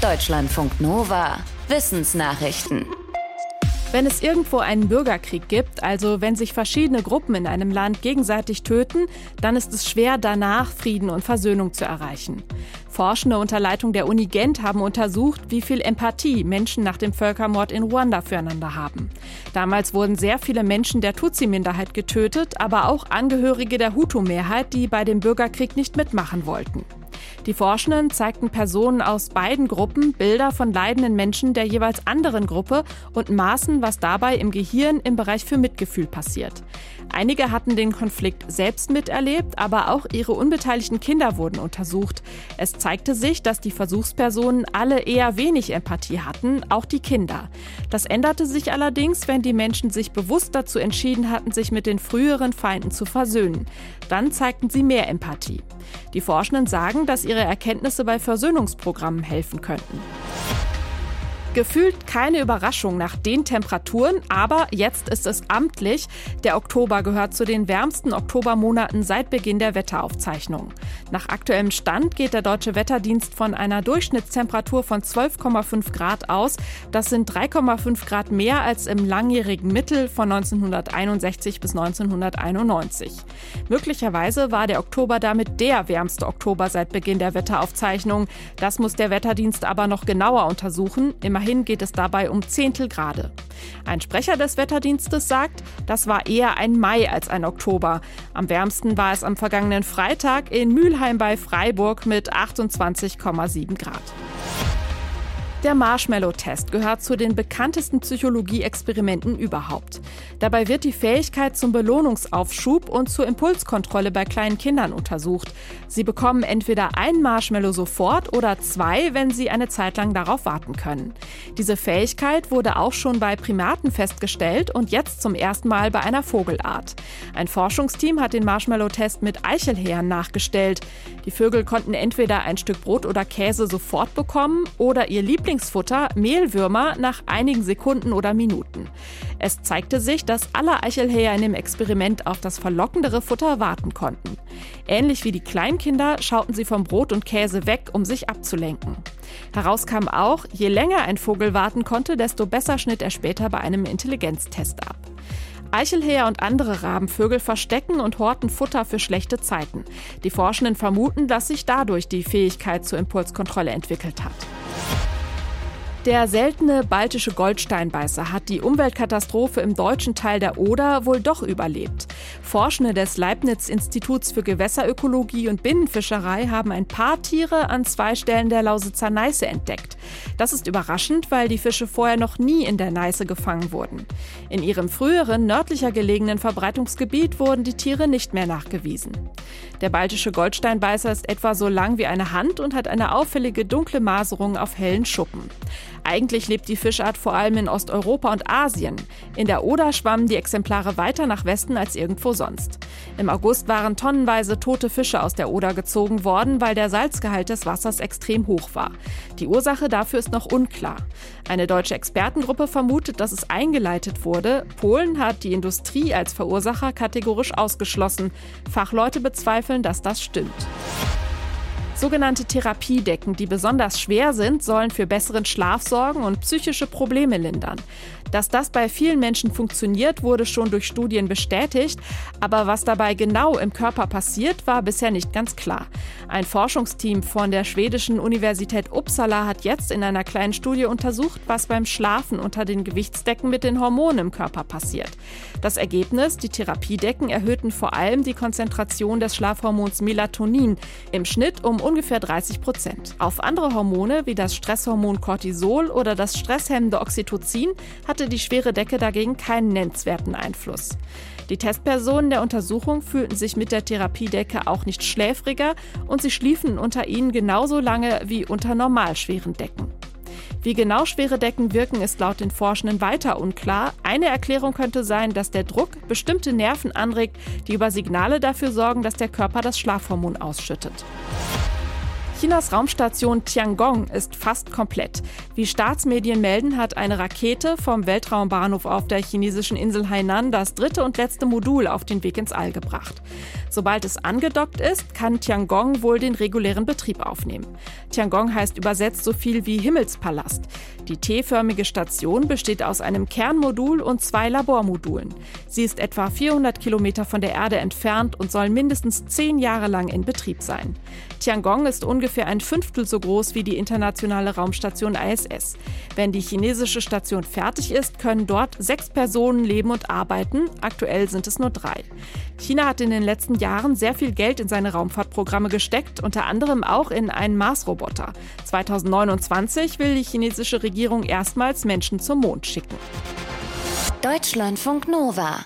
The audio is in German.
Deutschlandfunk Nova. Wissensnachrichten. Wenn es irgendwo einen Bürgerkrieg gibt, also wenn sich verschiedene Gruppen in einem Land gegenseitig töten, dann ist es schwer, danach Frieden und Versöhnung zu erreichen. Forschende unter Leitung der Uni Gent haben untersucht, wie viel Empathie Menschen nach dem Völkermord in Ruanda füreinander haben. Damals wurden sehr viele Menschen der Tutsi-Minderheit getötet, aber auch Angehörige der Hutu-Mehrheit, die bei dem Bürgerkrieg nicht mitmachen wollten. Die Forschenden zeigten Personen aus beiden Gruppen Bilder von leidenden Menschen der jeweils anderen Gruppe und maßen, was dabei im Gehirn im Bereich für Mitgefühl passiert. Einige hatten den Konflikt selbst miterlebt, aber auch ihre unbeteiligten Kinder wurden untersucht. Es zeigte sich, dass die Versuchspersonen alle eher wenig Empathie hatten, auch die Kinder. Das änderte sich allerdings, wenn die Menschen sich bewusst dazu entschieden hatten, sich mit den früheren Feinden zu versöhnen. Dann zeigten sie mehr Empathie. Die Forschenden sagen, dass ihre Erkenntnisse bei Versöhnungsprogrammen helfen könnten. Gefühlt keine Überraschung nach den Temperaturen, aber jetzt ist es amtlich. Der Oktober gehört zu den wärmsten Oktobermonaten seit Beginn der Wetteraufzeichnung. Nach aktuellem Stand geht der Deutsche Wetterdienst von einer Durchschnittstemperatur von 12,5 Grad aus. Das sind 3,5 Grad mehr als im langjährigen Mittel von 1961 bis 1991. Möglicherweise war der Oktober damit der wärmste Oktober seit Beginn der Wetteraufzeichnung. Das muss der Wetterdienst aber noch genauer untersuchen. Immerhin Immerhin geht es dabei um Zehntelgrade. Ein Sprecher des Wetterdienstes sagt, das war eher ein Mai als ein Oktober. Am wärmsten war es am vergangenen Freitag in Mülheim bei Freiburg mit 28,7 Grad. Der Marshmallow-Test gehört zu den bekanntesten Psychologie-Experimenten überhaupt. Dabei wird die Fähigkeit zum Belohnungsaufschub und zur Impulskontrolle bei kleinen Kindern untersucht. Sie bekommen entweder ein Marshmallow sofort oder zwei, wenn sie eine Zeit lang darauf warten können. Diese Fähigkeit wurde auch schon bei Primaten festgestellt und jetzt zum ersten Mal bei einer Vogelart. Ein Forschungsteam hat den Marshmallow-Test mit Eichelhähern nachgestellt. Die Vögel konnten entweder ein Stück Brot oder Käse sofort bekommen oder ihr Lieblings Lieblingsfutter Mehlwürmer nach einigen Sekunden oder Minuten. Es zeigte sich, dass alle Eichelhäher in dem Experiment auf das verlockendere Futter warten konnten. Ähnlich wie die Kleinkinder schauten sie vom Brot und Käse weg, um sich abzulenken. Heraus kam auch, je länger ein Vogel warten konnte, desto besser schnitt er später bei einem Intelligenztest ab. Eichelhäher und andere Rabenvögel verstecken und horten Futter für schlechte Zeiten. Die Forschenden vermuten, dass sich dadurch die Fähigkeit zur Impulskontrolle entwickelt hat. Der seltene baltische Goldsteinbeißer hat die Umweltkatastrophe im deutschen Teil der Oder wohl doch überlebt. Forschende des Leibniz-Instituts für Gewässerökologie und Binnenfischerei haben ein paar Tiere an zwei Stellen der Lausitzer Neiße entdeckt. Das ist überraschend, weil die Fische vorher noch nie in der Neiße gefangen wurden. In ihrem früheren, nördlicher gelegenen Verbreitungsgebiet wurden die Tiere nicht mehr nachgewiesen. Der baltische Goldsteinbeißer ist etwa so lang wie eine Hand und hat eine auffällige dunkle Maserung auf hellen Schuppen. Eigentlich lebt die Fischart vor allem in Osteuropa und Asien. In der Oder schwammen die Exemplare weiter nach Westen als irgendwo sonst. Im August waren tonnenweise tote Fische aus der Oder gezogen worden, weil der Salzgehalt des Wassers extrem hoch war. Die Ursache dafür ist noch unklar. Eine deutsche Expertengruppe vermutet, dass es eingeleitet wurde. Polen hat die Industrie als Verursacher kategorisch ausgeschlossen. Fachleute bezweifeln, dass das stimmt. Sogenannte Therapiedecken, die besonders schwer sind, sollen für besseren Schlaf sorgen und psychische Probleme lindern. Dass das bei vielen Menschen funktioniert, wurde schon durch Studien bestätigt, aber was dabei genau im Körper passiert, war bisher nicht ganz klar. Ein Forschungsteam von der schwedischen Universität Uppsala hat jetzt in einer kleinen Studie untersucht, was beim Schlafen unter den Gewichtsdecken mit den Hormonen im Körper passiert. Das Ergebnis, die Therapiedecken erhöhten vor allem die Konzentration des Schlafhormons Melatonin im Schnitt um ungefähr 30 Prozent. Auf andere Hormone wie das Stresshormon Cortisol oder das stresshemmende Oxytocin hat hatte die schwere Decke dagegen keinen nennenswerten Einfluss. Die Testpersonen der Untersuchung fühlten sich mit der Therapiedecke auch nicht schläfriger und sie schliefen unter ihnen genauso lange wie unter normal schweren Decken. Wie genau schwere Decken wirken, ist laut den Forschenden weiter unklar. Eine Erklärung könnte sein, dass der Druck bestimmte Nerven anregt, die über Signale dafür sorgen, dass der Körper das Schlafhormon ausschüttet. Chinas Raumstation Tiangong ist fast komplett. Wie Staatsmedien melden, hat eine Rakete vom Weltraumbahnhof auf der chinesischen Insel Hainan das dritte und letzte Modul auf den Weg ins All gebracht. Sobald es angedockt ist, kann Tiangong wohl den regulären Betrieb aufnehmen. Tiangong heißt übersetzt so viel wie Himmelspalast. Die T-förmige Station besteht aus einem Kernmodul und zwei Labormodulen. Sie ist etwa 400 Kilometer von der Erde entfernt und soll mindestens zehn Jahre lang in Betrieb sein. Tiangong ist ungefähr ein Fünftel so groß wie die internationale Raumstation ISS. Wenn die chinesische Station fertig ist, können dort sechs Personen leben und arbeiten. Aktuell sind es nur drei. China hat in den letzten Jahren sehr viel Geld in seine Raumfahrtprogramme gesteckt, unter anderem auch in einen Mars-Roboter. 2029 will die chinesische Regierung erstmals Menschen zum Mond schicken. Deutschlandfunk Nova